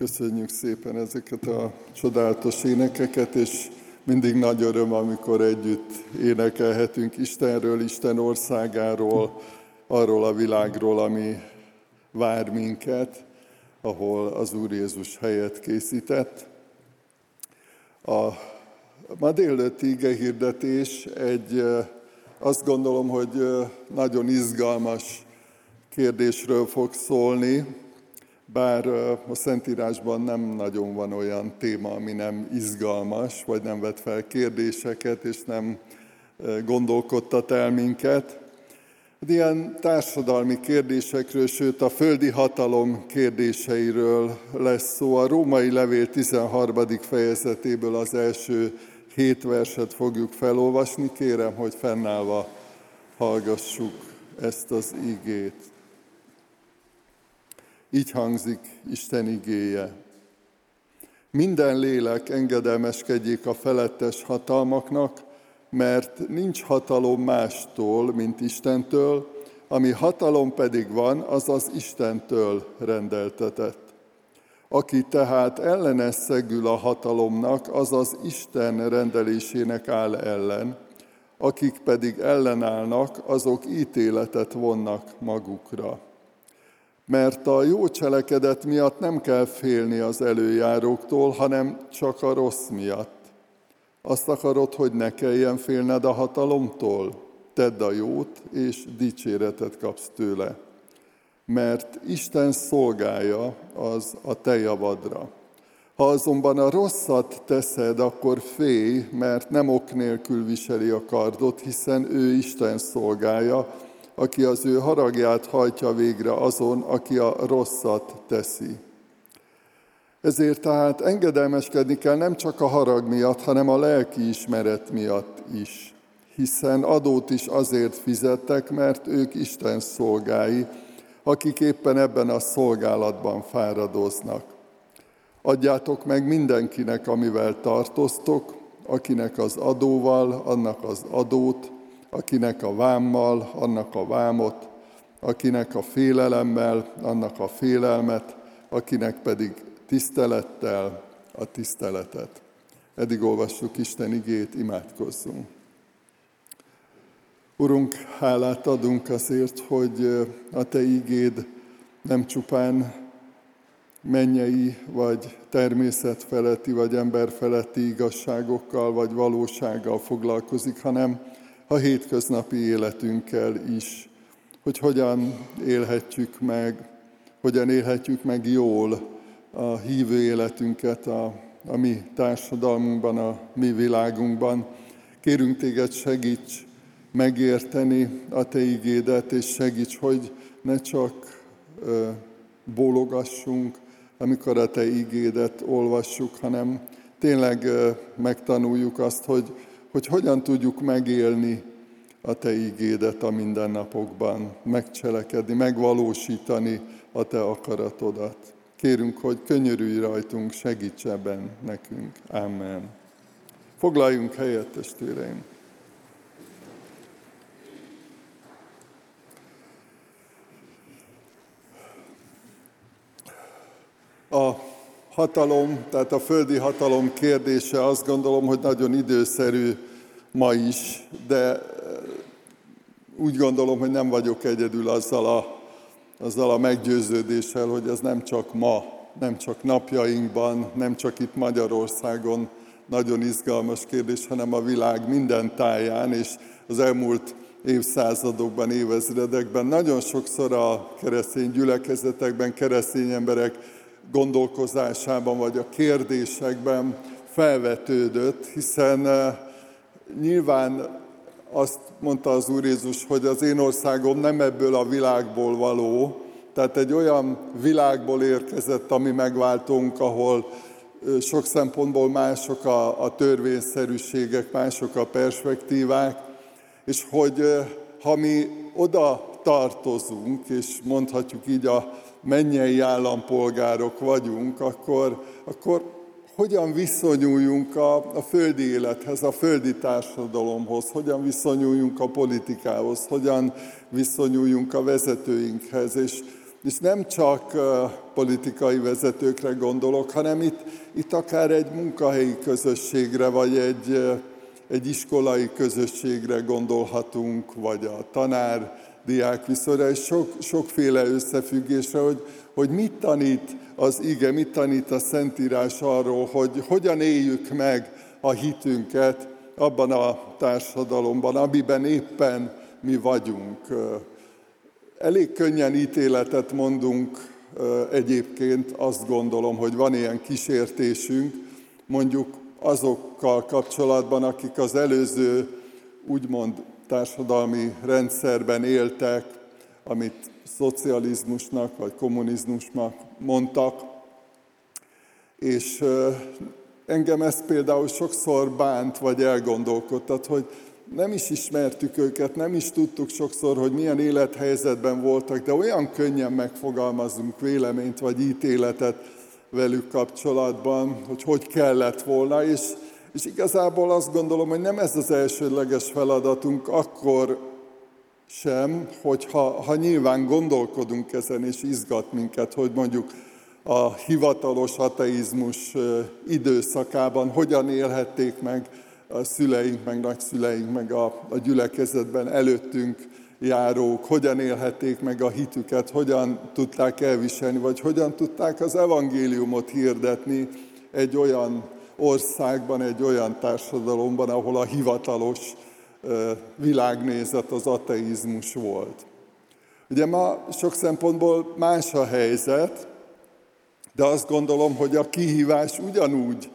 Köszönjük szépen ezeket a csodálatos énekeket, és mindig nagy öröm, amikor együtt énekelhetünk Istenről, Isten országáról, arról a világról, ami vár minket, ahol az Úr Jézus helyet készített. A ma délőtti igehirdetés egy, azt gondolom, hogy nagyon izgalmas kérdésről fog szólni, bár a Szentírásban nem nagyon van olyan téma, ami nem izgalmas, vagy nem vet fel kérdéseket, és nem gondolkodtat el minket. Ilyen társadalmi kérdésekről, sőt a földi hatalom kérdéseiről lesz szó. A római levél 13. fejezetéből az első hét verset fogjuk felolvasni. Kérem, hogy fennállva hallgassuk ezt az igét. Így hangzik Isten igéje. Minden lélek engedelmeskedjék a felettes hatalmaknak, mert nincs hatalom mástól, mint Istentől, ami hatalom pedig van, az az Istentől rendeltetett. Aki tehát ellenes szegül a hatalomnak, az az Isten rendelésének áll ellen, akik pedig ellenállnak, azok ítéletet vonnak magukra mert a jó cselekedet miatt nem kell félni az előjáróktól, hanem csak a rossz miatt. Azt akarod, hogy ne kelljen félned a hatalomtól? Tedd a jót, és dicséretet kapsz tőle. Mert Isten szolgája az a te javadra. Ha azonban a rosszat teszed, akkor félj, mert nem ok nélkül viseli a kardot, hiszen ő Isten szolgája, aki az ő haragját hajtja végre azon, aki a rosszat teszi. Ezért tehát engedelmeskedni kell nem csak a harag miatt, hanem a lelki ismeret miatt is. Hiszen adót is azért fizettek, mert ők Isten szolgái, akik éppen ebben a szolgálatban fáradoznak. Adjátok meg mindenkinek, amivel tartoztok, akinek az adóval, annak az adót, akinek a vámmal, annak a vámot, akinek a félelemmel, annak a félelmet, akinek pedig tisztelettel a tiszteletet. Eddig olvassuk Isten igét, imádkozzunk. Urunk, hálát adunk azért, hogy a Te igéd nem csupán mennyei, vagy természetfeletti, vagy emberfeletti igazságokkal, vagy valósággal foglalkozik, hanem a hétköznapi életünkkel is, hogy hogyan élhetjük meg, hogyan élhetjük meg jól a hívő életünket a, a mi társadalmunkban, a mi világunkban. Kérünk téged, segíts megérteni a te igédet, és segíts, hogy ne csak ö, bólogassunk, amikor a te igédet olvassuk, hanem tényleg ö, megtanuljuk azt, hogy hogy hogyan tudjuk megélni a Te ígédet a mindennapokban, megcselekedni, megvalósítani a Te akaratodat. Kérünk, hogy könyörülj rajtunk, segíts ebben nekünk. Amen. Foglaljunk helyet, testvéreim! A hatalom, tehát a földi hatalom kérdése azt gondolom, hogy nagyon időszerű ma is, de eh, úgy gondolom, hogy nem vagyok egyedül azzal a, azzal a meggyőződéssel, hogy ez nem csak ma, nem csak napjainkban, nem csak itt Magyarországon nagyon izgalmas kérdés, hanem a világ minden táján, és az elmúlt évszázadokban, évezredekben. Nagyon sokszor a keresztény gyülekezetekben, keresztény emberek gondolkozásában vagy a kérdésekben felvetődött, hiszen eh, nyilván azt mondta az Úr Jézus, hogy az én országom nem ebből a világból való, tehát egy olyan világból érkezett, ami megváltunk, ahol eh, sok szempontból mások a, a törvényszerűségek, mások a perspektívák, és hogy eh, ha mi oda tartozunk, és mondhatjuk így a mennyei állampolgárok vagyunk, akkor, akkor hogyan viszonyuljunk a, a földi élethez, a földi társadalomhoz, hogyan viszonyuljunk a politikához, hogyan viszonyuljunk a vezetőinkhez, és És nem csak politikai vezetőkre gondolok, hanem itt, itt akár egy munkahelyi közösségre, vagy egy, egy iskolai közösségre gondolhatunk, vagy a tanár diák viszonyra, és sok, sokféle összefüggésre, hogy, hogy mit tanít az ige, mit tanít a Szentírás arról, hogy hogyan éljük meg a hitünket abban a társadalomban, amiben éppen mi vagyunk. Elég könnyen ítéletet mondunk egyébként, azt gondolom, hogy van ilyen kísértésünk, mondjuk azokkal kapcsolatban, akik az előző úgymond társadalmi rendszerben éltek, amit szocializmusnak vagy kommunizmusnak mondtak, és engem ez például sokszor bánt vagy elgondolkodtat, hogy nem is ismertük őket, nem is tudtuk sokszor, hogy milyen élethelyzetben voltak, de olyan könnyen megfogalmazunk véleményt vagy ítéletet velük kapcsolatban, hogy hogy kellett volna, és, és igazából azt gondolom, hogy nem ez az elsődleges feladatunk, akkor sem, hogyha ha nyilván gondolkodunk ezen, és izgat minket, hogy mondjuk a hivatalos ateizmus időszakában hogyan élhették meg a szüleink, meg nagyszüleink, meg a, a gyülekezetben előttünk járók, hogyan élhették meg a hitüket, hogyan tudták elviselni, vagy hogyan tudták az evangéliumot hirdetni egy olyan országban, egy olyan társadalomban, ahol a hivatalos világnézet az ateizmus volt. Ugye ma sok szempontból más a helyzet, de azt gondolom, hogy a kihívás ugyanúgy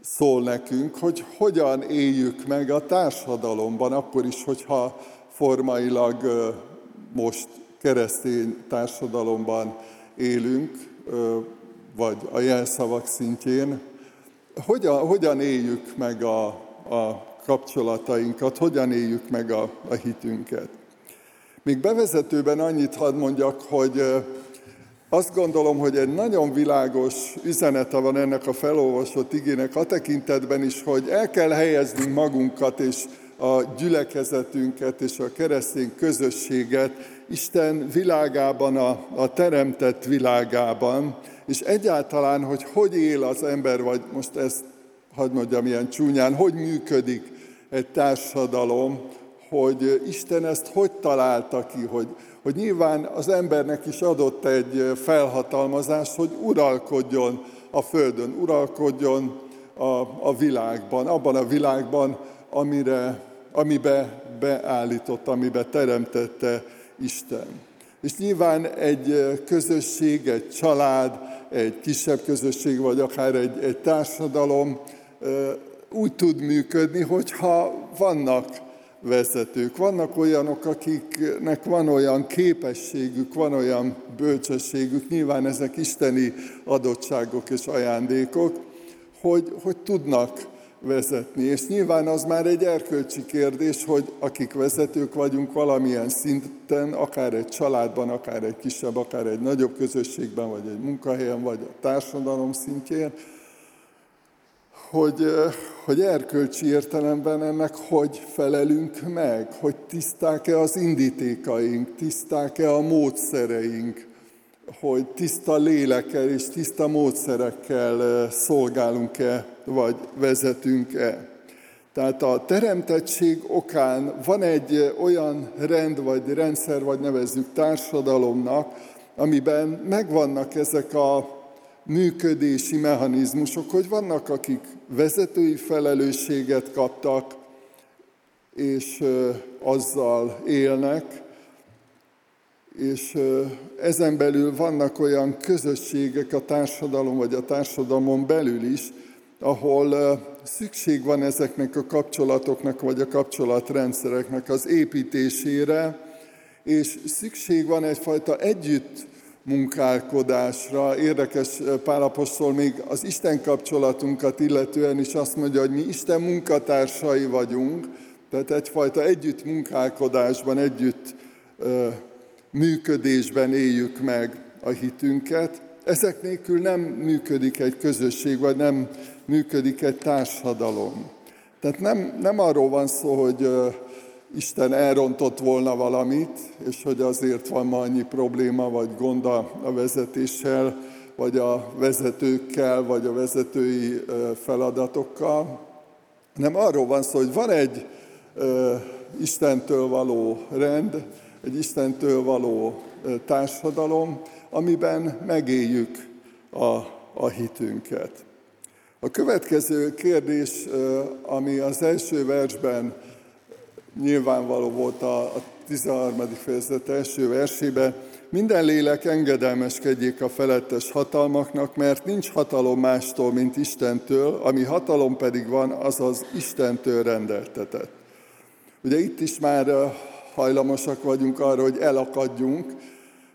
szól nekünk, hogy hogyan éljük meg a társadalomban, akkor is, hogyha formailag most keresztény társadalomban élünk, vagy a jelszavak szintjén, hogyan, hogyan éljük meg a, a kapcsolatainkat, hogyan éljük meg a, a hitünket. Még bevezetőben annyit hadd mondjak, hogy azt gondolom, hogy egy nagyon világos üzenete van ennek a felolvasott igének a tekintetben is, hogy el kell helyeznünk magunkat és a gyülekezetünket és a keresztény közösséget Isten világában, a, a teremtett világában, és egyáltalán, hogy hogy él az ember, vagy most ezt hadd mondjam ilyen csúnyán, hogy működik egy társadalom, hogy Isten ezt hogy találta ki, hogy, hogy nyilván az embernek is adott egy felhatalmazás, hogy uralkodjon a Földön, uralkodjon a, a világban, abban a világban, amire, amibe beállított, amibe teremtette Isten. És nyilván egy közösség, egy család, egy kisebb közösség, vagy akár egy, egy társadalom úgy tud működni, hogyha vannak vezetők. Vannak olyanok, akiknek van olyan képességük, van olyan bölcsességük, nyilván ezek isteni adottságok és ajándékok, hogy, hogy tudnak vezetni. És nyilván az már egy erkölcsi kérdés, hogy akik vezetők vagyunk valamilyen szinten, akár egy családban, akár egy kisebb, akár egy nagyobb közösségben, vagy egy munkahelyen, vagy a társadalom szintjén, hogy, hogy erkölcsi értelemben ennek hogy felelünk meg, hogy tiszták-e az indítékaink, tiszták-e a módszereink, hogy tiszta lélekkel és tiszta módszerekkel szolgálunk-e, vagy vezetünk-e. Tehát a teremtettség okán van egy olyan rend, vagy rendszer, vagy nevezzük társadalomnak, amiben megvannak ezek a működési mechanizmusok, hogy vannak, akik vezetői felelősséget kaptak, és azzal élnek, és ezen belül vannak olyan közösségek a társadalom vagy a társadalmon belül is, ahol szükség van ezeknek a kapcsolatoknak vagy a kapcsolatrendszereknek az építésére, és szükség van egyfajta együtt munkálkodásra. Érdekes Pálapostól még az Isten kapcsolatunkat illetően is azt mondja, hogy mi Isten munkatársai vagyunk, tehát egyfajta együtt munkálkodásban, együtt működésben éljük meg a hitünket. Ezek nélkül nem működik egy közösség, vagy nem működik egy társadalom. Tehát nem, nem arról van szó, hogy Isten elrontott volna valamit, és hogy azért van ma annyi probléma vagy gond a vezetéssel, vagy a vezetőkkel, vagy a vezetői feladatokkal, nem arról van szó, hogy van egy Istentől való rend, egy Istentől való társadalom, amiben megéljük a, a hitünket. A következő kérdés, ami az első versben nyilvánvaló volt a 13. fejezet első versében, minden lélek engedelmeskedjék a felettes hatalmaknak, mert nincs hatalom mástól, mint Istentől, ami hatalom pedig van, az az Istentől rendeltetett. Ugye itt is már hajlamosak vagyunk arra, hogy elakadjunk,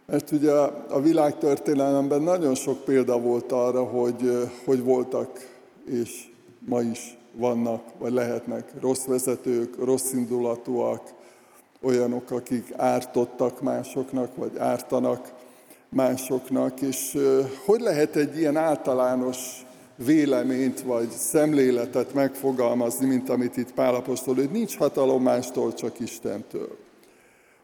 mert ugye a világtörténelemben nagyon sok példa volt arra, hogy, hogy voltak és ma is vannak, vagy lehetnek rossz vezetők, rossz indulatúak, olyanok, akik ártottak másoknak, vagy ártanak másoknak, és hogy lehet egy ilyen általános véleményt vagy szemléletet megfogalmazni, mint amit itt Pálapostól, hogy nincs hatalom mástól, csak Istentől.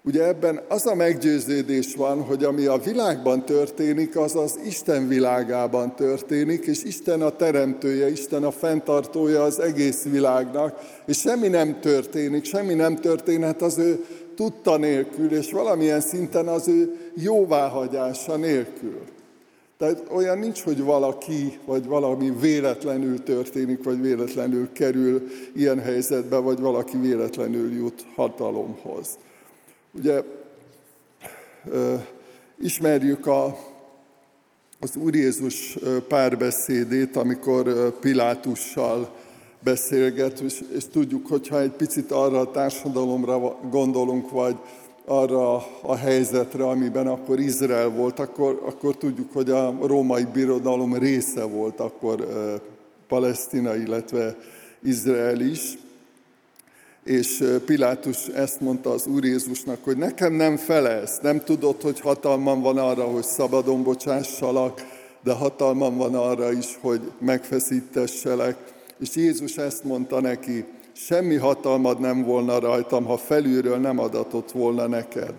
Ugye ebben az a meggyőződés van, hogy ami a világban történik, az az Isten világában történik, és Isten a teremtője, Isten a fenntartója az egész világnak, és semmi nem történik, semmi nem történhet az ő tudta nélkül, és valamilyen szinten az ő jóváhagyása nélkül. Tehát olyan nincs, hogy valaki, vagy valami véletlenül történik, vagy véletlenül kerül ilyen helyzetbe, vagy valaki véletlenül jut hatalomhoz. Ugye ismerjük a, az Úr Jézus párbeszédét, amikor Pilátussal beszélget, és, és tudjuk, hogyha egy picit arra a társadalomra gondolunk, vagy arra a helyzetre, amiben akkor Izrael volt, akkor, akkor tudjuk, hogy a római birodalom része volt akkor Palesztina, illetve Izrael is és Pilátus ezt mondta az Úr Jézusnak, hogy nekem nem felelsz, nem tudod, hogy hatalmam van arra, hogy szabadon bocsássalak, de hatalmam van arra is, hogy megfeszítesselek. És Jézus ezt mondta neki, semmi hatalmad nem volna rajtam, ha felülről nem adatott volna neked.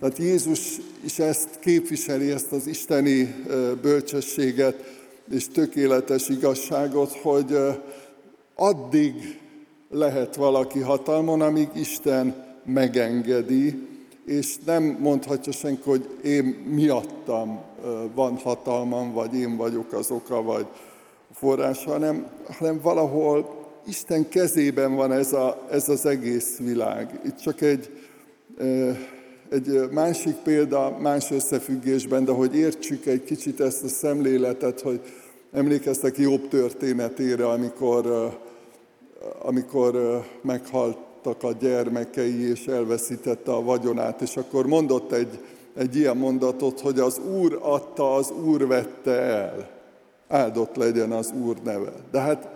Tehát Jézus is ezt képviseli, ezt az isteni bölcsességet és tökéletes igazságot, hogy addig lehet valaki hatalmon, amíg Isten megengedi, és nem mondhatja senki, hogy én miattam van hatalmam, vagy én vagyok az oka, vagy forrása, hanem, hanem valahol Isten kezében van ez, a, ez az egész világ. Itt csak egy, egy másik példa, más összefüggésben, de hogy értsük egy kicsit ezt a szemléletet, hogy emlékeztek Jobb történetére, amikor amikor meghaltak a gyermekei, és elveszítette a vagyonát, és akkor mondott egy, egy ilyen mondatot, hogy az Úr adta, az Úr vette el. Áldott legyen az Úr neve. De hát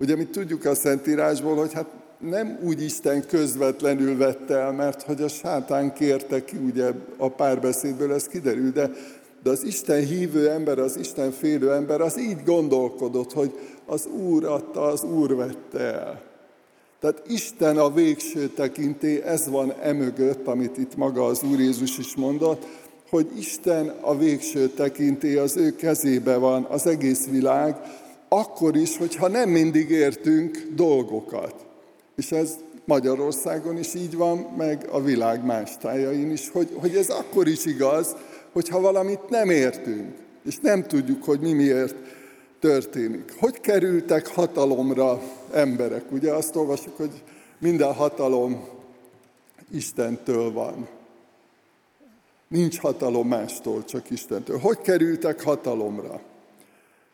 ugye mi tudjuk a Szentírásból, hogy hát nem úgy Isten közvetlenül vette el, mert hogy a sátán kérte ki, ugye a párbeszédből ez kiderül, de, de az Isten hívő ember, az Isten félő ember, az így gondolkodott, hogy az Úr adta, az Úr vette el. Tehát Isten a végső tekinté, ez van emögött, amit itt maga az Úr Jézus is mondott, hogy Isten a végső tekinté, az ő kezébe van az egész világ, akkor is, hogyha nem mindig értünk dolgokat. És ez Magyarországon is így van, meg a világ más tájain is, hogy, hogy ez akkor is igaz, hogyha valamit nem értünk, és nem tudjuk, hogy mi miért történik. Hogy kerültek hatalomra emberek? Ugye azt olvasjuk, hogy minden hatalom Istentől van. Nincs hatalom mástól, csak Istentől. Hogy kerültek hatalomra?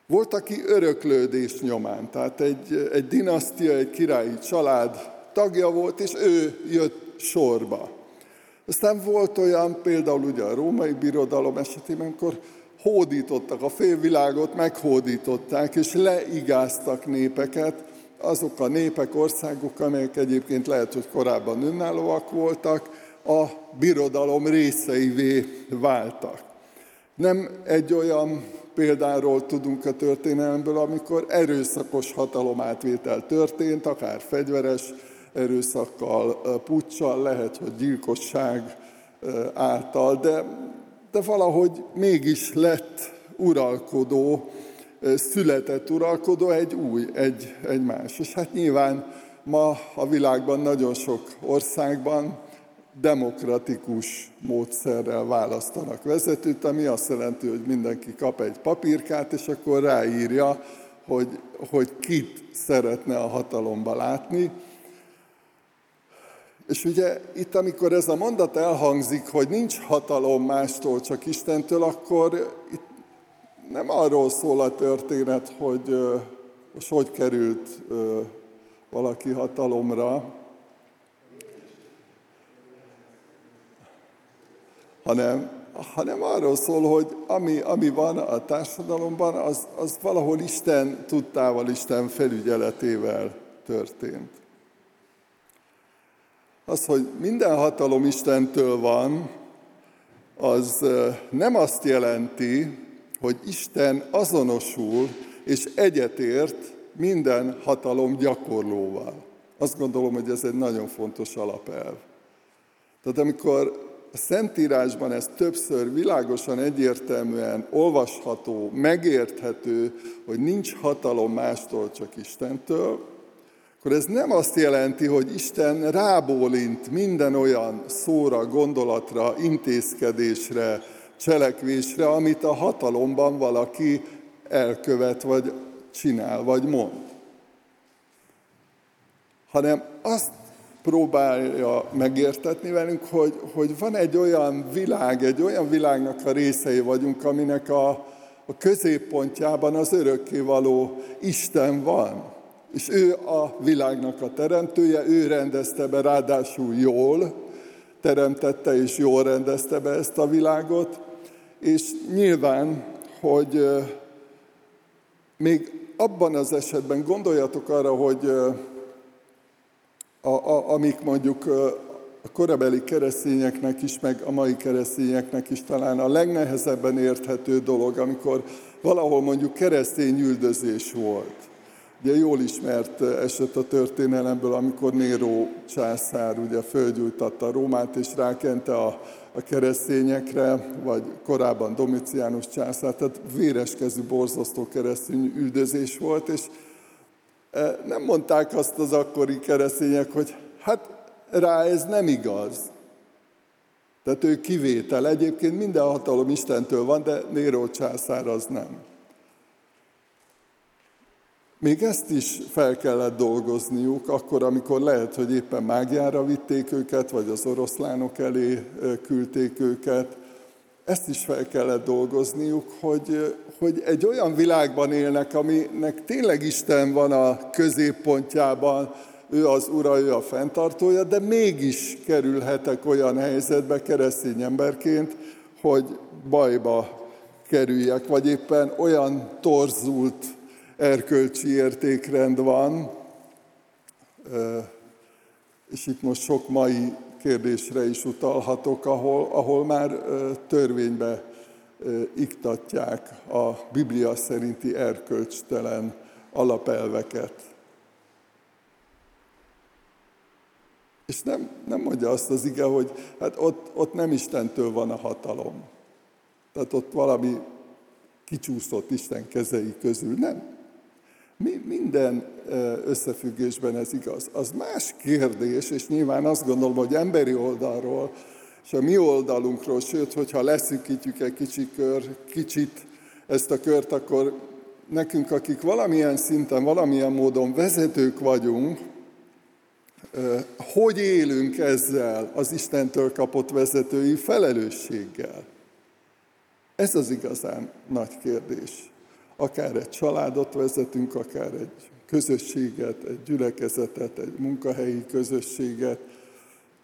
Volt, aki öröklődés nyomán, tehát egy, egy dinasztia, egy királyi család tagja volt, és ő jött sorba. Aztán volt olyan, például ugye a római birodalom esetében, amikor hódítottak, a félvilágot meghódították, és leigáztak népeket, azok a népek, országok, amelyek egyébként lehet, hogy korábban önállóak voltak, a birodalom részeivé váltak. Nem egy olyan példáról tudunk a történelemből, amikor erőszakos hatalomátvétel történt, akár fegyveres erőszakkal, puccsal, lehet, hogy gyilkosság által, de, de valahogy mégis lett uralkodó, született uralkodó egy új, egy, egy más. És hát nyilván ma a világban nagyon sok országban demokratikus módszerrel választanak vezetőt, ami azt jelenti, hogy mindenki kap egy papírkát, és akkor ráírja, hogy, hogy kit szeretne a hatalomba látni. És ugye itt, amikor ez a mondat elhangzik, hogy nincs hatalom mástól, csak Istentől, akkor itt nem arról szól a történet, hogy most hogy került valaki hatalomra, hanem, hanem arról szól, hogy ami, ami van a társadalomban, az, az valahol Isten tudtával, Isten felügyeletével történt. Az, hogy minden hatalom Istentől van, az nem azt jelenti, hogy Isten azonosul és egyetért minden hatalom gyakorlóval. Azt gondolom, hogy ez egy nagyon fontos alapelv. Tehát amikor a Szentírásban ez többször világosan, egyértelműen olvasható, megérthető, hogy nincs hatalom mástól, csak Istentől, akkor ez nem azt jelenti, hogy Isten rábólint minden olyan szóra, gondolatra, intézkedésre, cselekvésre, amit a hatalomban valaki elkövet, vagy csinál, vagy mond. Hanem azt próbálja megértetni velünk, hogy, hogy van egy olyan világ, egy olyan világnak a részei vagyunk, aminek a, a középpontjában az örökkévaló Isten van. És ő a világnak a teremtője, ő rendezte be ráadásul jól, teremtette és jól rendezte be ezt a világot, és nyilván, hogy még abban az esetben gondoljatok arra, hogy a, a, amik mondjuk a korabeli keresztényeknek is, meg a mai keresztényeknek is talán a legnehezebben érthető dolog, amikor valahol mondjuk keresztény üldözés volt. Ugye jól ismert eset a történelemből, amikor Néró császár ugye földgyújtatta Rómát, és rákente a, a keresztényekre, vagy korábban Domiciánus császár, tehát véreskezű, borzasztó keresztény üldözés volt, és nem mondták azt az akkori keresztények, hogy hát rá ez nem igaz. Tehát ő kivétel. Egyébként minden hatalom Istentől van, de Néró császár az nem. Még ezt is fel kellett dolgozniuk, akkor, amikor lehet, hogy éppen mágiára vitték őket, vagy az oroszlánok elé küldték őket, ezt is fel kellett dolgozniuk, hogy, hogy egy olyan világban élnek, aminek tényleg Isten van a középpontjában, ő az ura, ő a fenntartója, de mégis kerülhetek olyan helyzetbe keresztény emberként, hogy bajba kerüljek, vagy éppen olyan torzult erkölcsi értékrend van, és itt most sok mai kérdésre is utalhatok, ahol, ahol már törvénybe iktatják a Biblia szerinti erkölcstelen alapelveket. És nem, nem mondja azt az ige, hogy hát ott, ott nem Istentől van a hatalom. Tehát ott valami kicsúszott Isten kezei közül. Nem. Mi, minden összefüggésben ez igaz. Az más kérdés, és nyilván azt gondolom, hogy emberi oldalról, és a mi oldalunkról, sőt, hogyha leszűkítjük egy kicsi kör, kicsit ezt a kört, akkor nekünk, akik valamilyen szinten, valamilyen módon vezetők vagyunk, hogy élünk ezzel az Istentől kapott vezetői felelősséggel? Ez az igazán nagy kérdés akár egy családot vezetünk, akár egy közösséget, egy gyülekezetet, egy munkahelyi közösséget,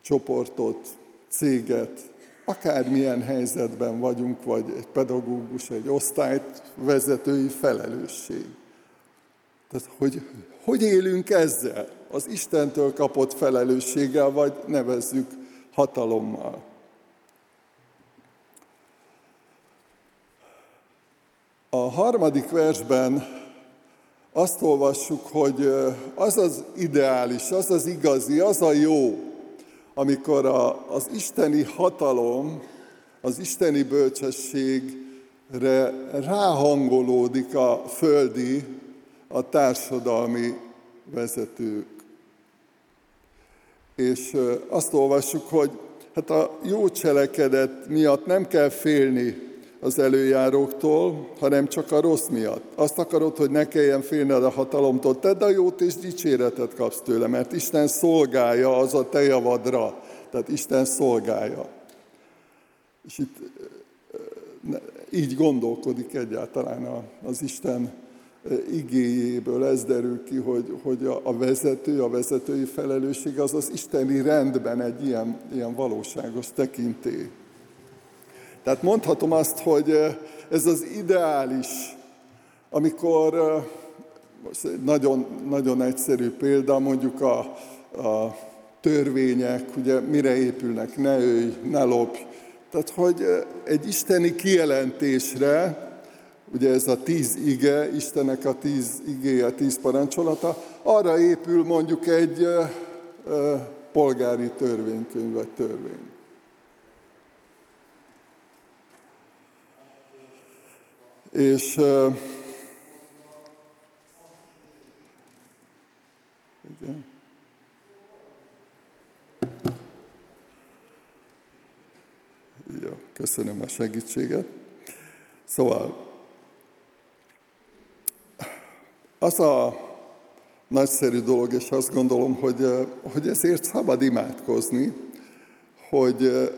csoportot, céget, akármilyen helyzetben vagyunk, vagy egy pedagógus, egy osztályt vezetői felelősség. Tehát, hogy hogy élünk ezzel, az Istentől kapott felelősséggel, vagy nevezzük hatalommal. A harmadik versben azt olvassuk, hogy az az ideális, az az igazi, az a jó, amikor a, az isteni hatalom, az isteni bölcsességre ráhangolódik a földi, a társadalmi vezetők. És azt olvassuk, hogy hát a jó cselekedet miatt nem kell félni az előjáróktól, hanem csak a rossz miatt. Azt akarod, hogy ne kelljen félned a hatalomtól, tedd a jót és dicséretet kapsz tőle, mert Isten szolgálja az a te javadra. Tehát Isten szolgálja. És itt így gondolkodik egyáltalán az Isten igéjéből ez derül ki, hogy, hogy a vezető, a vezetői felelősség az az isteni rendben egy ilyen, ilyen valóságos tekintély. Tehát mondhatom azt, hogy ez az ideális, amikor, most nagyon, nagyon egyszerű példa, mondjuk a, a törvények, ugye mire épülnek, ne ölj, ne lopj. Tehát, hogy egy isteni kijelentésre, ugye ez a tíz ige, Istennek a tíz igéje, tíz parancsolata, arra épül mondjuk egy polgári törvénykönyv vagy törvény. És igen. Ja, köszönöm a segítséget. Szóval, az a nagyszerű dolog, és azt gondolom, hogy, hogy ezért szabad imádkozni, hogy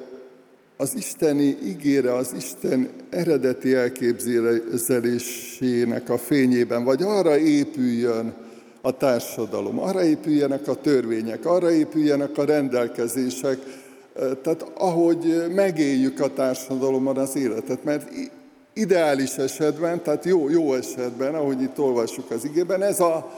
az isteni ígére, az Isten eredeti elképzelésének a fényében, vagy arra épüljön a társadalom, arra épüljenek a törvények, arra épüljenek a rendelkezések, tehát ahogy megéljük a társadalomban az életet, mert ideális esetben, tehát jó, jó esetben, ahogy itt olvassuk az igében, ez a,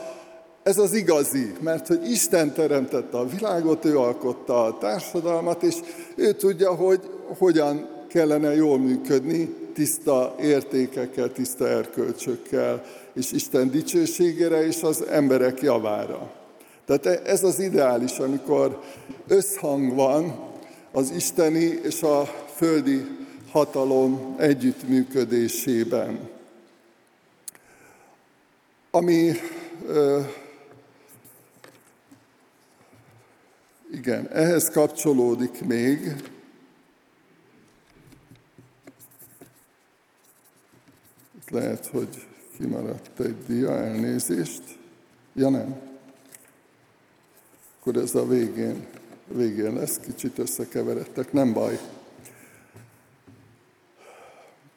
ez az igazi, mert hogy Isten teremtette a világot, ő alkotta a társadalmat, és ő tudja, hogy hogyan kellene jól működni, tiszta értékekkel, tiszta erkölcsökkel, és Isten dicsőségére és az emberek javára. Tehát e- ez az ideális, amikor összhang van az isteni és a földi hatalom együttműködésében. Ami igen, ehhez kapcsolódik még, lehet, hogy kimaradt egy dia, elnézést. Ja nem. Akkor ez a végén, végén lesz, kicsit összekeveredtek, nem baj.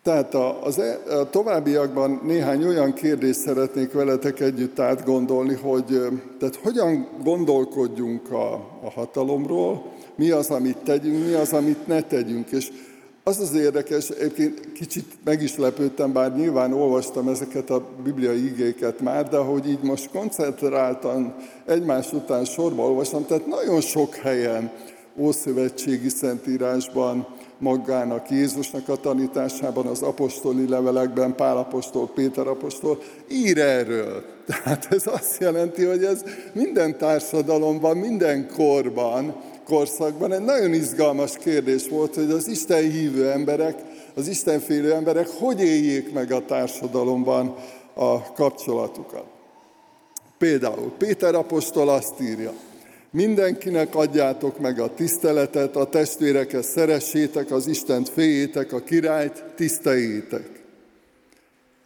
Tehát a, az, e, a továbbiakban néhány olyan kérdést szeretnék veletek együtt átgondolni, hogy tehát hogyan gondolkodjunk a, a hatalomról, mi az, amit tegyünk, mi az, amit ne tegyünk. És az az érdekes, egyébként kicsit meg is lepődtem, bár nyilván olvastam ezeket a bibliai igéket már, de hogy így most koncentráltan egymás után sorba olvastam, tehát nagyon sok helyen, Ószövetségi Szentírásban, magának Jézusnak a tanításában, az apostoli levelekben, Pál apostol, Péter apostol ír erről. Tehát ez azt jelenti, hogy ez minden társadalomban, minden korban, korszakban egy nagyon izgalmas kérdés volt, hogy az Isten hívő emberek, az Isten félő emberek hogy éljék meg a társadalomban a kapcsolatukat. Például Péter apostol azt írja, Mindenkinek adjátok meg a tiszteletet, a testvéreket szeressétek, az Istent féljétek, a királyt tiszteljétek.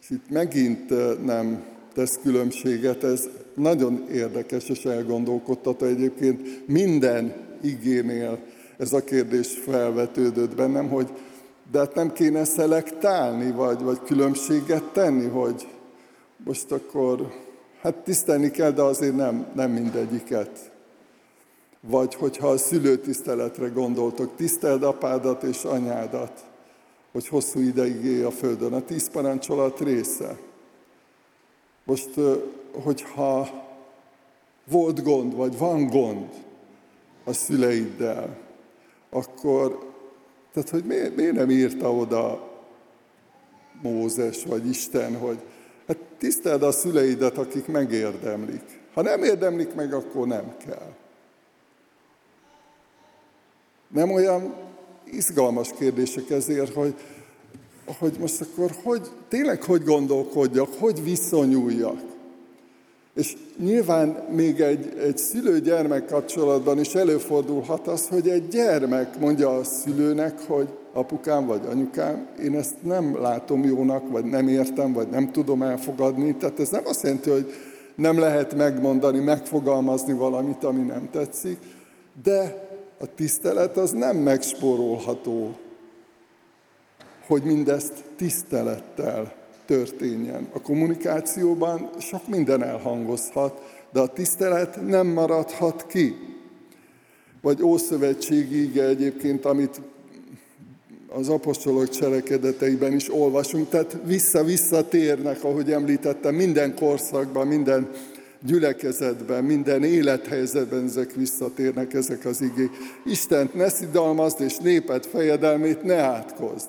És itt megint nem tesz különbséget, ez nagyon érdekes és elgondolkodtató egyébként minden igénél ez a kérdés felvetődött bennem, hogy de hát nem kéne szelektálni, vagy, vagy különbséget tenni, hogy most akkor, hát tisztelni kell, de azért nem, nem mindegyiket. Vagy hogyha a szülőtiszteletre gondoltok, tiszteld apádat és anyádat, hogy hosszú ideig élj a földön. A tíz parancsolat része. Most, hogyha volt gond, vagy van gond a szüleiddel, akkor, tehát hogy miért, miért nem írta oda Mózes vagy Isten, hogy Hát tiszteld a szüleidet, akik megérdemlik. Ha nem érdemlik meg, akkor nem kell. Nem olyan izgalmas kérdések ezért, hogy, hogy most akkor hogy, tényleg hogy gondolkodjak, hogy viszonyuljak. És nyilván még egy, egy szülő-gyermek kapcsolatban is előfordulhat az, hogy egy gyermek mondja a szülőnek, hogy apukám vagy anyukám, én ezt nem látom jónak, vagy nem értem, vagy nem tudom elfogadni. Tehát ez nem azt jelenti, hogy nem lehet megmondani, megfogalmazni valamit, ami nem tetszik, de a tisztelet az nem megspórolható, hogy mindezt tisztelettel történjen. A kommunikációban sok minden elhangozhat, de a tisztelet nem maradhat ki. Vagy Ószövetségi ige egyébként, amit az apostolok cselekedeteiben is olvasunk, tehát vissza-vissza térnek, ahogy említettem, minden korszakban, minden gyülekezetben, minden élethelyzetben ezek visszatérnek, ezek az igék. Istent ne szidalmazd, és néped fejedelmét ne átkozd.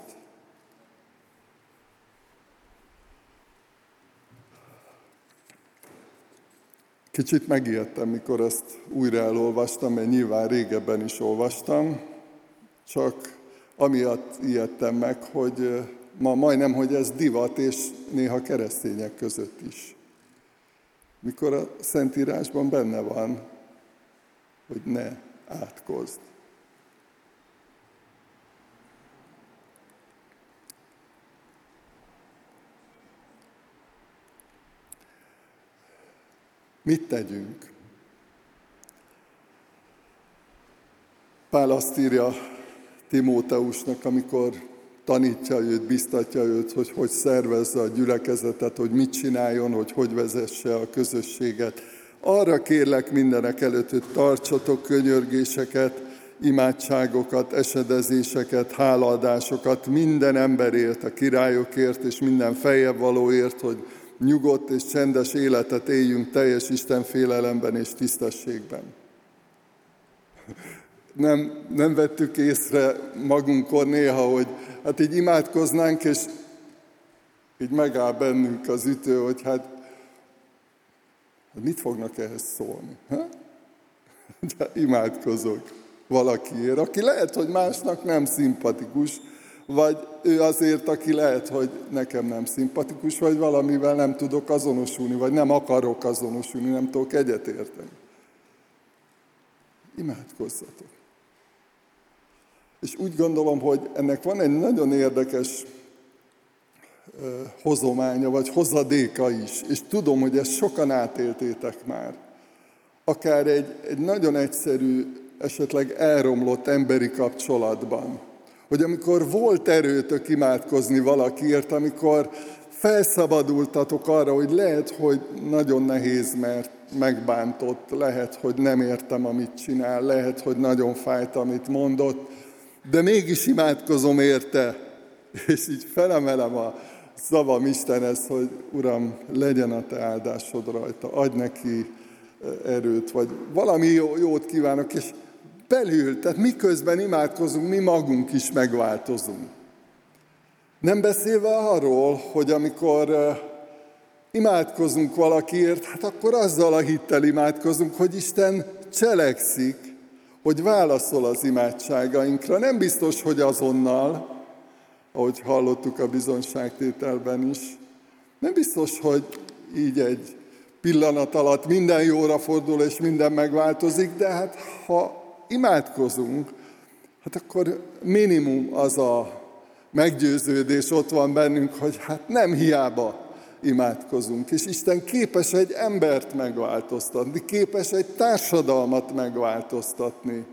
Kicsit megijedtem, mikor ezt újra elolvastam, mert nyilván régebben is olvastam, csak amiatt ijedtem meg, hogy ma majdnem, hogy ez divat, és néha keresztények között is. Mikor a Szentírásban benne van, hogy ne átkozd. Mit tegyünk? Pál azt írja Timóteusnak, amikor tanítja őt, biztatja őt, hogy hogy szervezze a gyülekezetet, hogy mit csináljon, hogy hogy vezesse a közösséget. Arra kérlek mindenek előtt, hogy tartsatok könyörgéseket, imádságokat, esedezéseket, hálaadásokat minden emberért, a királyokért és minden feljebb valóért, hogy nyugodt és csendes életet éljünk teljes Isten félelemben és tisztességben. Nem, nem vettük észre magunkon néha, hogy hát így imádkoznánk, és így megáll bennünk az ütő, hogy hát, hát mit fognak ehhez szólni? Ha? De imádkozok valakiért, aki lehet, hogy másnak nem szimpatikus, vagy ő azért, aki lehet, hogy nekem nem szimpatikus, vagy valamivel nem tudok azonosulni, vagy nem akarok azonosulni, nem tudok egyetérteni. Imádkozzatok. És úgy gondolom, hogy ennek van egy nagyon érdekes hozománya, vagy hozadéka is, és tudom, hogy ezt sokan átéltétek már. Akár egy, egy nagyon egyszerű, esetleg elromlott emberi kapcsolatban, hogy amikor volt erőtök imádkozni valakiért, amikor felszabadultatok arra, hogy lehet, hogy nagyon nehéz, mert megbántott, lehet, hogy nem értem, amit csinál, lehet, hogy nagyon fájt, amit mondott, de mégis imádkozom érte, és így felemelem a szavam Istenhez, hogy Uram, legyen a Te áldásod rajta, adj neki erőt, vagy valami jót kívánok, és belül, tehát miközben imádkozunk, mi magunk is megváltozunk. Nem beszélve arról, hogy amikor imádkozunk valakiért, hát akkor azzal a hittel imádkozunk, hogy Isten cselekszik, hogy válaszol az imádságainkra. Nem biztos, hogy azonnal, ahogy hallottuk a bizonságtételben is. Nem biztos, hogy így egy pillanat alatt minden jóra fordul és minden megváltozik, de hát ha imádkozunk, hát akkor minimum az a meggyőződés ott van bennünk, hogy hát nem hiába imádkozunk, és Isten képes egy embert megváltoztatni, képes egy társadalmat megváltoztatni,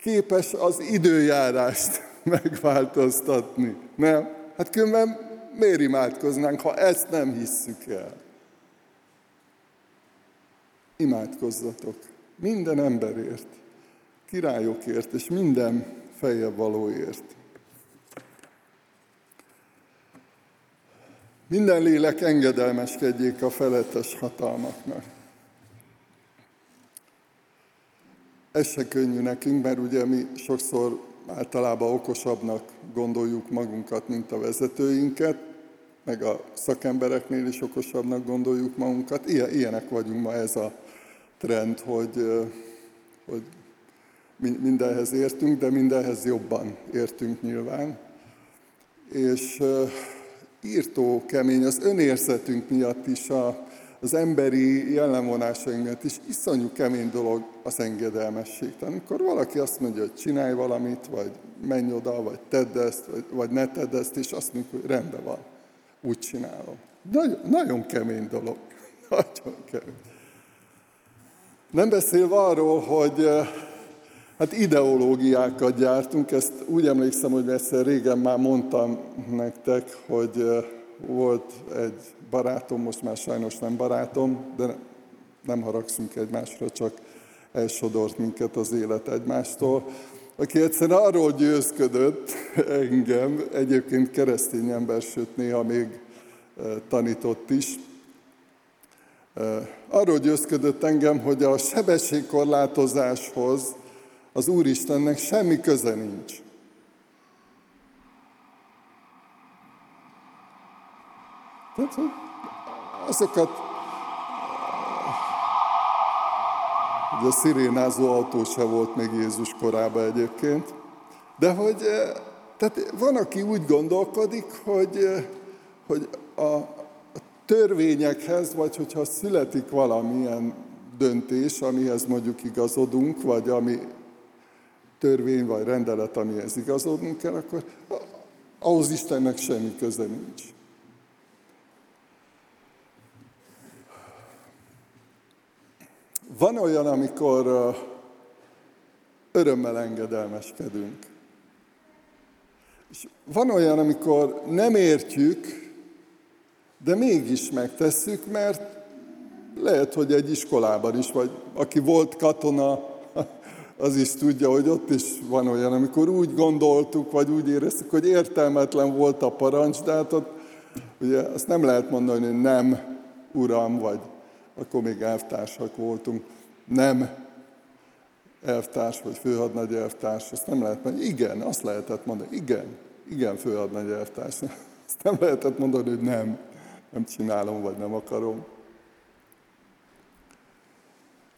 képes az időjárást megváltoztatni. Nem? Hát különben miért imádkoznánk, ha ezt nem hisszük el? Imádkozzatok! minden emberért, királyokért és minden feljebb valóért. Minden lélek engedelmeskedjék a felettes hatalmaknak. Ez se könnyű nekünk, mert ugye mi sokszor általában okosabbnak gondoljuk magunkat, mint a vezetőinket, meg a szakembereknél is okosabbnak gondoljuk magunkat. Ilyen, ilyenek vagyunk ma ez a trend, hogy, hogy mindenhez értünk, de mindenhez jobban értünk nyilván. És írtó kemény az önérzetünk miatt is, a, az emberi jellemvonásaink miatt is iszonyú kemény dolog az engedelmesség. Tehát amikor valaki azt mondja, hogy csinálj valamit, vagy menj oda, vagy tedd ezt, vagy, vagy ne tedd ezt, és azt mondjuk, hogy rendben van, úgy csinálom. Nagyon, nagyon kemény dolog. Nagyon kemény. Nem beszélve arról, hogy Hát ideológiákat gyártunk, ezt úgy emlékszem, hogy egyszer régen már mondtam nektek, hogy volt egy barátom, most már sajnos nem barátom, de nem haragszunk egymásra, csak elsodort minket az élet egymástól, aki egyszer arról győzködött engem, egyébként keresztény ember, sőt néha még tanított is, arról győzködött engem, hogy a sebességkorlátozáshoz az Úristennek semmi köze nincs. Tehát, azokat ugye a szirénázó autó se volt még Jézus korában egyébként, de hogy eh, tehát van, aki úgy gondolkodik, hogy, eh, hogy a törvényekhez, vagy hogyha születik valamilyen döntés, amihez mondjuk igazodunk, vagy ami törvény vagy rendelet, amihez igazodnunk kell, akkor ahhoz Istennek semmi köze nincs. Van olyan, amikor örömmel engedelmeskedünk. És van olyan, amikor nem értjük, de mégis megtesszük, mert lehet, hogy egy iskolában is, vagy aki volt katona, az is tudja, hogy ott is van olyan, amikor úgy gondoltuk, vagy úgy éreztük, hogy értelmetlen volt a parancs, de hát ott ugye azt nem lehet mondani, hogy nem, uram, vagy akkor még elvtársak voltunk, nem elvtárs, vagy főhadnagy elvtárs, azt nem lehet mondani. Igen, azt lehetett mondani, igen, igen, főhadnagy elvtárs. Azt nem lehetett mondani, hogy nem, nem csinálom, vagy nem akarom.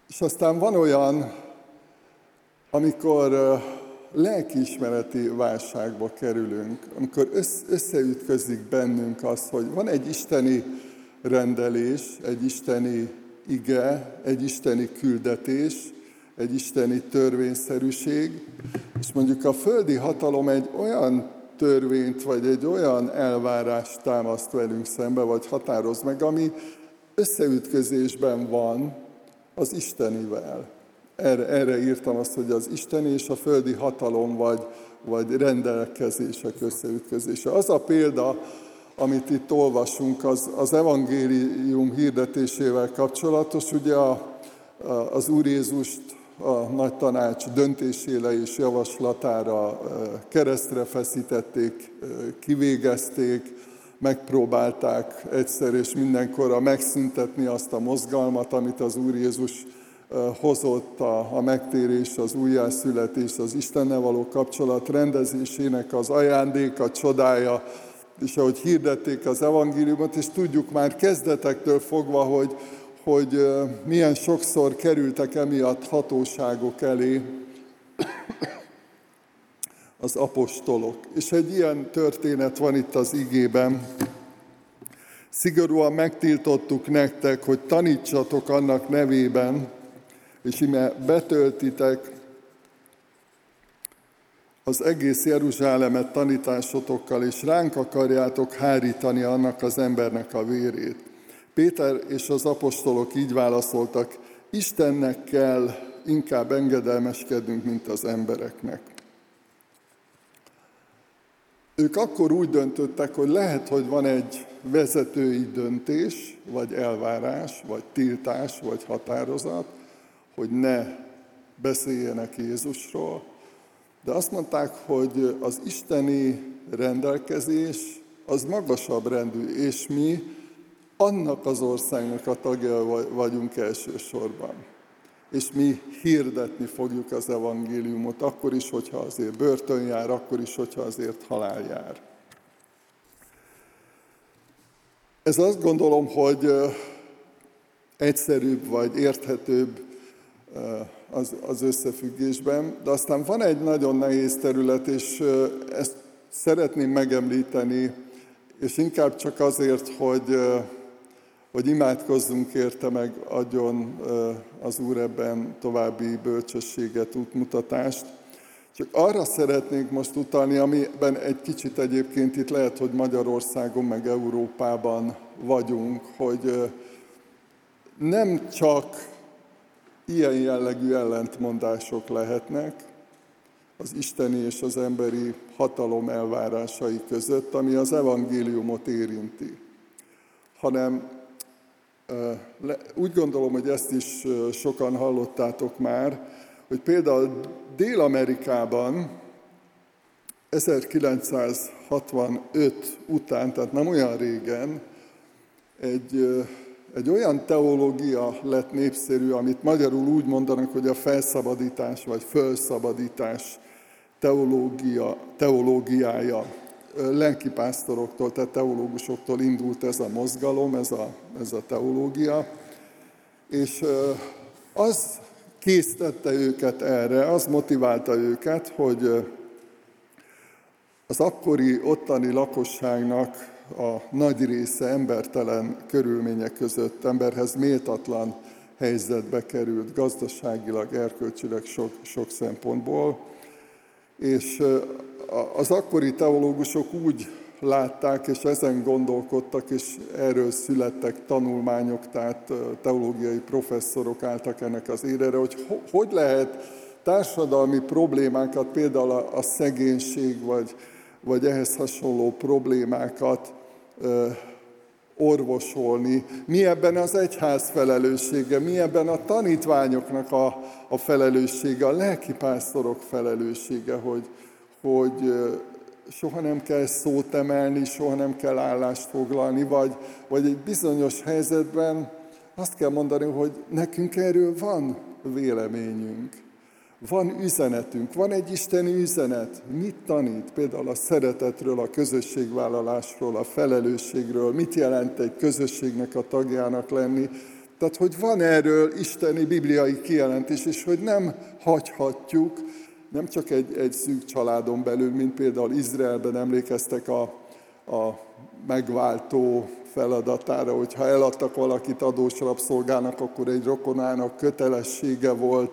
És aztán van olyan, amikor lelkiismereti válságba kerülünk, amikor összeütközik bennünk az, hogy van egy isteni rendelés, egy isteni ige, egy isteni küldetés, egy isteni törvényszerűség, és mondjuk a földi hatalom egy olyan törvényt, vagy egy olyan elvárást támaszt velünk szembe, vagy határoz meg, ami összeütközésben van az Istenivel erre, erre írtam azt, hogy az Isten és a földi hatalom vagy, vagy rendelkezések összeütközése. Az a példa, amit itt olvasunk, az, az evangélium hirdetésével kapcsolatos. Ugye a, a, az Úr Jézust a nagy tanács döntésére és javaslatára keresztre feszítették, kivégezték, megpróbálták egyszer és mindenkorra megszüntetni azt a mozgalmat, amit az Úr Jézus hozott a, a megtérés, az újjászületés, az Istennel való kapcsolat rendezésének az ajándéka, csodája, és ahogy hirdették az evangéliumot, és tudjuk már kezdetektől fogva, hogy, hogy milyen sokszor kerültek emiatt hatóságok elé az apostolok. És egy ilyen történet van itt az igében. Szigorúan megtiltottuk nektek, hogy tanítsatok annak nevében, és ime betöltitek az egész Jeruzsálemet tanításotokkal, és ránk akarjátok hárítani annak az embernek a vérét. Péter és az apostolok így válaszoltak, Istennek kell inkább engedelmeskednünk, mint az embereknek. Ők akkor úgy döntöttek, hogy lehet, hogy van egy vezetői döntés, vagy elvárás, vagy tiltás, vagy határozat, hogy ne beszéljenek Jézusról, de azt mondták, hogy az isteni rendelkezés az magasabb rendű, és mi annak az országnak a tagja vagyunk elsősorban. És mi hirdetni fogjuk az evangéliumot, akkor is, hogyha azért börtön jár, akkor is, hogyha azért halál jár. Ez azt gondolom, hogy egyszerűbb vagy érthetőbb az, az összefüggésben, de aztán van egy nagyon nehéz terület, és ezt szeretném megemlíteni, és inkább csak azért, hogy, hogy imádkozzunk érte, meg adjon az Úr ebben további bölcsességet, útmutatást. Csak arra szeretnénk most utalni, amiben egy kicsit egyébként itt lehet, hogy Magyarországon, meg Európában vagyunk, hogy nem csak ilyen jellegű ellentmondások lehetnek az isteni és az emberi hatalom elvárásai között, ami az evangéliumot érinti, hanem úgy gondolom, hogy ezt is sokan hallottátok már, hogy például Dél-Amerikában 1965 után, tehát nem olyan régen, egy, egy olyan teológia lett népszerű, amit magyarul úgy mondanak, hogy a felszabadítás vagy fölszabadítás teológia, teológiája. Lelkipásztoroktól, tehát teológusoktól indult ez a mozgalom, ez a, ez a teológia, és az késztette őket erre, az motiválta őket, hogy az akkori ottani lakosságnak a nagy része embertelen körülmények között, emberhez méltatlan helyzetbe került gazdaságilag, erkölcsileg sok, sok szempontból. És az akkori teológusok úgy látták, és ezen gondolkodtak, és erről születtek tanulmányok, tehát teológiai professzorok álltak ennek az érere, hogy hogy lehet társadalmi problémákat, például a szegénység, vagy, vagy ehhez hasonló problémákat orvosolni, mi ebben az egyház felelőssége, mi ebben a tanítványoknak a, a felelőssége, a lelkipásztorok felelőssége, hogy, hogy soha nem kell szót emelni, soha nem kell állást foglalni, vagy, vagy egy bizonyos helyzetben azt kell mondani, hogy nekünk erről van véleményünk, van üzenetünk, van egy isteni üzenet. Mit tanít? Például a szeretetről, a közösségvállalásról, a felelősségről, mit jelent egy közösségnek a tagjának lenni. Tehát, hogy van erről isteni bibliai kijelentés, és hogy nem hagyhatjuk, nem csak egy, egy szűk családon belül, mint például Izraelben emlékeztek a, a megváltó feladatára, hogyha eladtak valakit adós rabszolgának, akkor egy rokonának kötelessége volt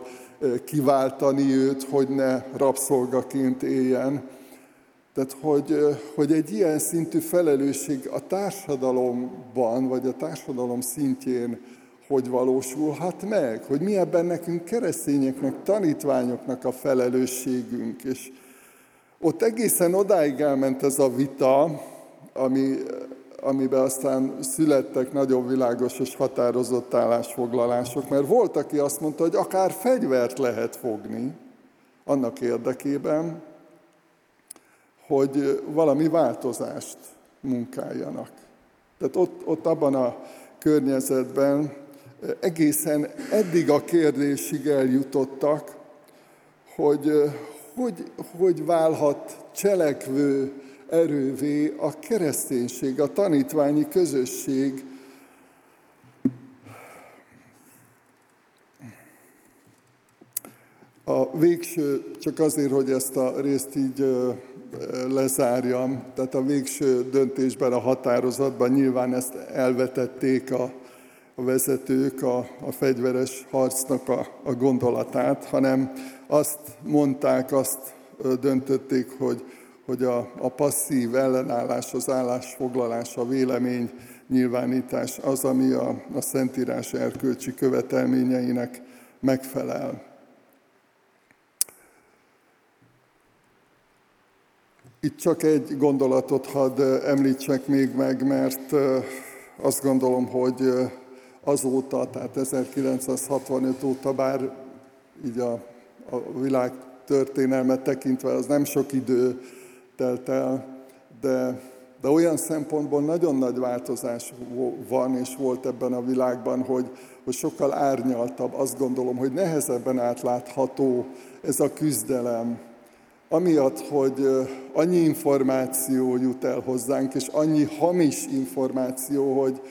kiváltani őt, hogy ne rabszolgaként éljen. Tehát, hogy, hogy egy ilyen szintű felelősség a társadalomban, vagy a társadalom szintjén hogy valósulhat meg, hogy mi ebben nekünk keresztényeknek, tanítványoknak a felelősségünk. És ott egészen odáig elment ez a vita, ami, amiben aztán születtek nagyon világos és határozott állásfoglalások, mert volt, aki azt mondta, hogy akár fegyvert lehet fogni annak érdekében, hogy valami változást munkáljanak. Tehát ott, ott abban a környezetben egészen eddig a kérdésig eljutottak, hogy hogy, hogy válhat cselekvő erővé a kereszténység, a tanítványi közösség. A végső, csak azért, hogy ezt a részt így lezárjam, tehát a végső döntésben, a határozatban nyilván ezt elvetették a a vezetők a, a fegyveres harcnak a, a gondolatát, hanem azt mondták, azt döntötték, hogy, hogy a, a passzív ellenállás, az állásfoglalás, a vélemény nyilvánítás az, ami a, a Szentírás erkölcsi követelményeinek megfelel. Itt csak egy gondolatot hadd említsek még meg, mert azt gondolom, hogy azóta, tehát 1965 óta, bár így a, a világ történelmet tekintve az nem sok idő telt el, de, de olyan szempontból nagyon nagy változás van és volt ebben a világban, hogy, hogy sokkal árnyaltabb, azt gondolom, hogy nehezebben átlátható ez a küzdelem. Amiatt, hogy annyi információ jut el hozzánk, és annyi hamis információ, hogy,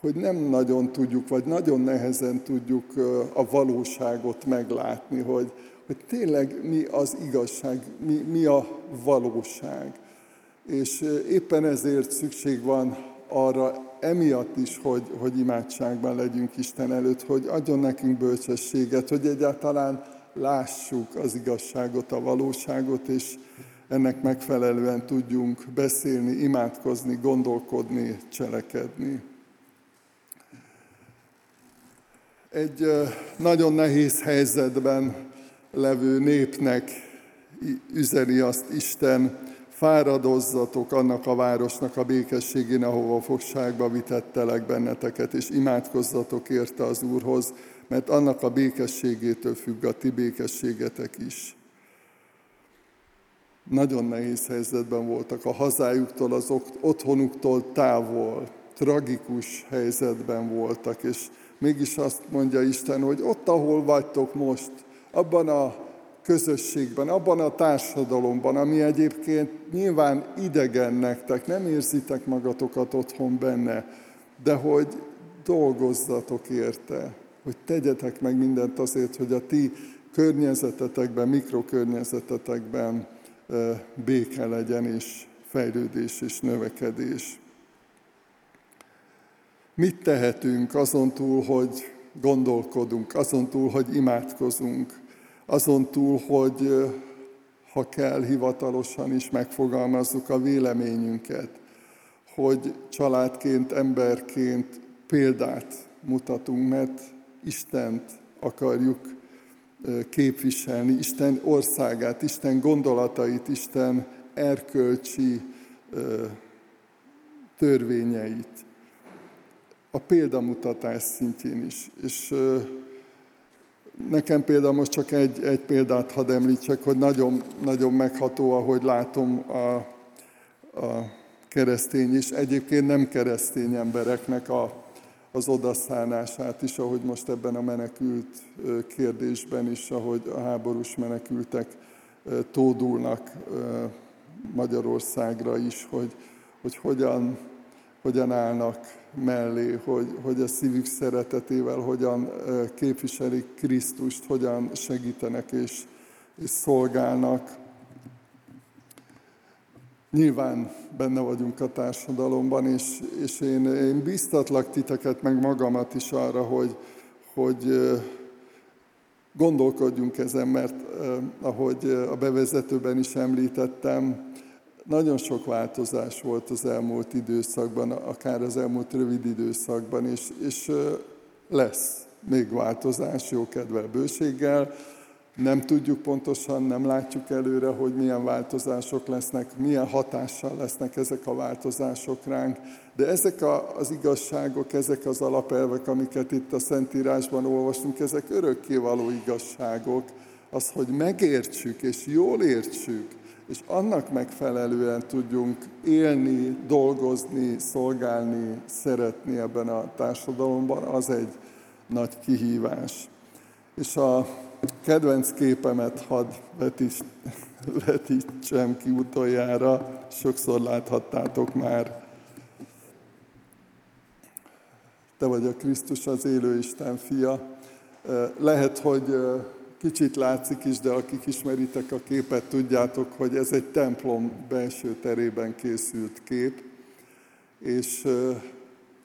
hogy nem nagyon tudjuk, vagy nagyon nehezen tudjuk a valóságot meglátni, hogy, hogy tényleg mi az igazság, mi, mi a valóság. És éppen ezért szükség van arra emiatt is, hogy, hogy imádságban legyünk Isten előtt, hogy adjon nekünk bölcsességet, hogy egyáltalán lássuk az igazságot, a valóságot, és ennek megfelelően tudjunk beszélni, imádkozni, gondolkodni, cselekedni. Egy nagyon nehéz helyzetben levő népnek üzeni azt Isten, fáradozzatok annak a városnak a békességén, ahova fogságba vitettelek benneteket, és imádkozzatok érte az Úrhoz, mert annak a békességétől függ a ti békességetek is. Nagyon nehéz helyzetben voltak, a hazájuktól, az otthonuktól távol, tragikus helyzetben voltak, és mégis azt mondja Isten, hogy ott, ahol vagytok most, abban a közösségben, abban a társadalomban, ami egyébként nyilván idegen nektek, nem érzitek magatokat otthon benne, de hogy dolgozzatok érte, hogy tegyetek meg mindent azért, hogy a ti környezetetekben, mikrokörnyezetetekben béke legyen, és fejlődés és növekedés. Mit tehetünk azon túl, hogy gondolkodunk, azon túl, hogy imádkozunk, azon túl, hogy ha kell, hivatalosan is megfogalmazzuk a véleményünket, hogy családként, emberként példát mutatunk, mert Istent akarjuk képviselni, Isten országát, Isten gondolatait, Isten erkölcsi törvényeit. A példamutatás szintjén is. És nekem például most csak egy, egy példát hadd említsek, hogy nagyon, nagyon megható, ahogy látom a, a keresztény is, egyébként nem keresztény embereknek a az odaszánását is, ahogy most ebben a menekült kérdésben is, ahogy a háborús menekültek tódulnak Magyarországra is, hogy, hogy hogyan, hogyan állnak mellé, hogy, hogy a szívük szeretetével hogyan képviselik Krisztust, hogyan segítenek és, és szolgálnak. Nyilván benne vagyunk a társadalomban, és, és én, én biztatlak titeket, meg magamat is arra, hogy, hogy gondolkodjunk ezen, mert ahogy a bevezetőben is említettem, nagyon sok változás volt az elmúlt időszakban, akár az elmúlt rövid időszakban, és, és lesz még változás jókedvel, bőséggel, nem tudjuk pontosan, nem látjuk előre, hogy milyen változások lesznek, milyen hatással lesznek ezek a változások ránk, de ezek a, az igazságok, ezek az alapelvek, amiket itt a Szentírásban olvastunk, ezek örökkévaló igazságok, az, hogy megértsük és jól értsük, és annak megfelelően tudjunk élni, dolgozni, szolgálni, szeretni ebben a társadalomban, az egy nagy kihívás. És a kedvenc képemet hadd vetíts, vetítsem ki utoljára, sokszor láthattátok már. Te vagy a Krisztus, az élő Isten fia. Lehet, hogy kicsit látszik is, de akik ismeritek a képet, tudjátok, hogy ez egy templom belső terében készült kép, és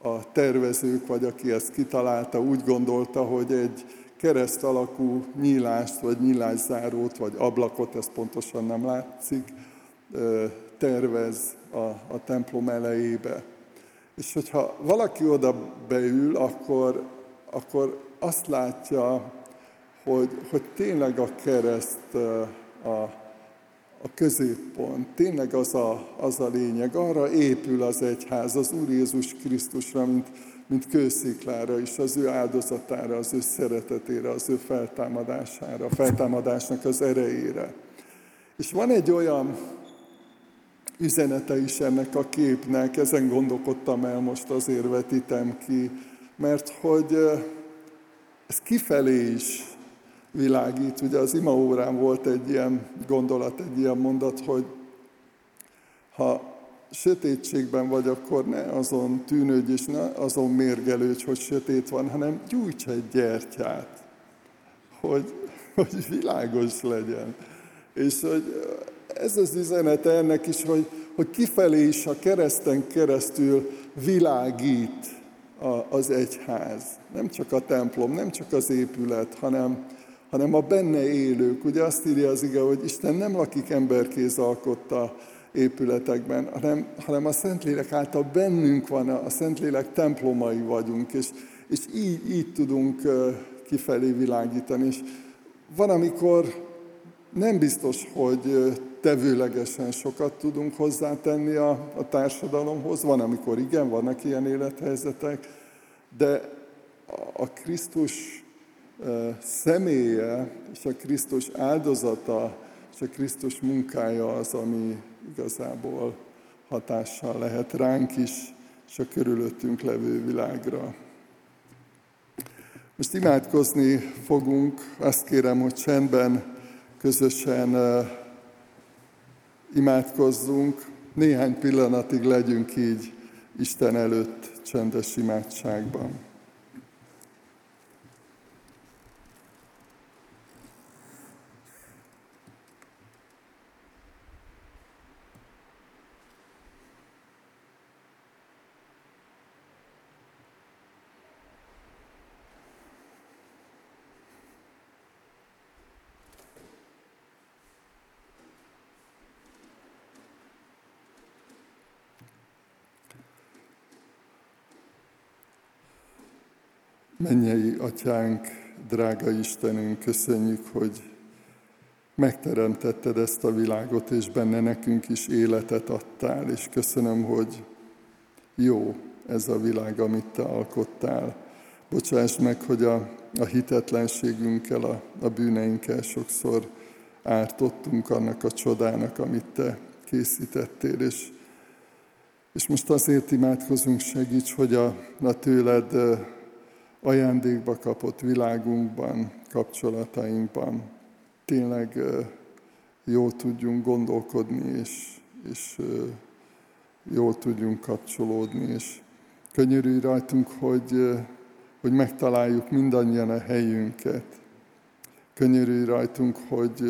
a tervezők, vagy aki ezt kitalálta, úgy gondolta, hogy egy kereszt alakú nyílást, vagy nyílászárót, vagy ablakot, ez pontosan nem látszik, tervez a, a templom elejébe. És hogyha valaki oda beül, akkor, akkor azt látja, hogy, hogy tényleg a kereszt a, a középpont, tényleg az a, az a lényeg, arra épül az egyház, az Úr Jézus Krisztusra, mint, mint kősziklára is, az ő áldozatára, az ő szeretetére, az ő feltámadására, a feltámadásnak az erejére. És van egy olyan üzenete is ennek a képnek, ezen gondolkodtam el, most azért vetítem ki, mert hogy ez kifelé is világít. Ugye az imaórán volt egy ilyen gondolat, egy ilyen mondat, hogy ha sötétségben vagy, akkor ne azon tűnődj és ne azon mérgelődj, hogy sötét van, hanem gyújts egy gyertyát, hogy, hogy világos legyen. És hogy ez az üzenete ennek is, hogy, hogy kifelé is a kereszten keresztül világít az egyház. Nem csak a templom, nem csak az épület, hanem, hanem a benne élők. Ugye azt írja az ige, hogy Isten nem lakik emberkéz alkotta épületekben, hanem, hanem a Szentlélek által bennünk van, a Szentlélek templomai vagyunk, és, és így, így tudunk kifelé világítani. És van, amikor nem biztos, hogy tevőlegesen sokat tudunk hozzátenni a, a társadalomhoz, van, amikor igen, vannak ilyen élethelyzetek, de a Krisztus személye és a Krisztus áldozata és a Krisztus munkája az, ami igazából hatással lehet ránk is, és a körülöttünk levő világra. Most imádkozni fogunk, azt kérem, hogy csendben, közösen imádkozzunk, néhány pillanatig legyünk így Isten előtt csendes imádságban. Mennyei atyánk, drága Istenünk, köszönjük, hogy megteremtetted ezt a világot, és benne nekünk is életet adtál, és köszönöm, hogy jó ez a világ, amit te alkottál. Bocsáss meg, hogy a, a hitetlenségünkkel, a, a bűneinkkel sokszor ártottunk annak a csodának, amit te készítettél, és, és most azért imádkozunk, segíts, hogy a, a tőled ajándékba kapott világunkban, kapcsolatainkban. Tényleg jól tudjunk gondolkodni, és, és jól tudjunk kapcsolódni, és könyörülj rajtunk, hogy, hogy megtaláljuk mindannyian a helyünket. Könyörülj rajtunk, hogy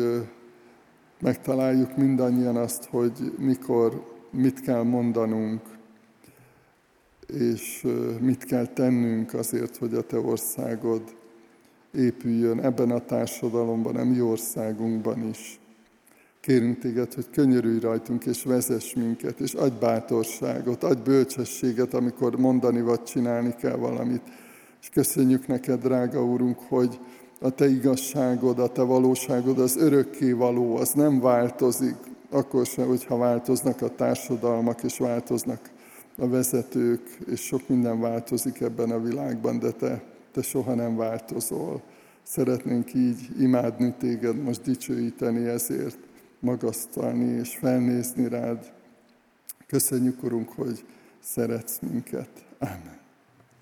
megtaláljuk mindannyian azt, hogy mikor mit kell mondanunk, és mit kell tennünk azért, hogy a Te országod épüljön ebben a társadalomban, a mi országunkban is. Kérünk Téged, hogy könyörülj rajtunk, és vezess minket, és adj bátorságot, adj bölcsességet, amikor mondani vagy csinálni kell valamit. És köszönjük neked, drága Úrunk, hogy a Te igazságod, a Te valóságod az örökké való, az nem változik, akkor sem, hogyha változnak a társadalmak, és változnak a vezetők, és sok minden változik ebben a világban, de te, te soha nem változol. Szeretnénk így imádni téged, most dicsőíteni ezért, magasztalni és felnézni rád. Köszönjük, Urunk, hogy szeretsz minket. Amen.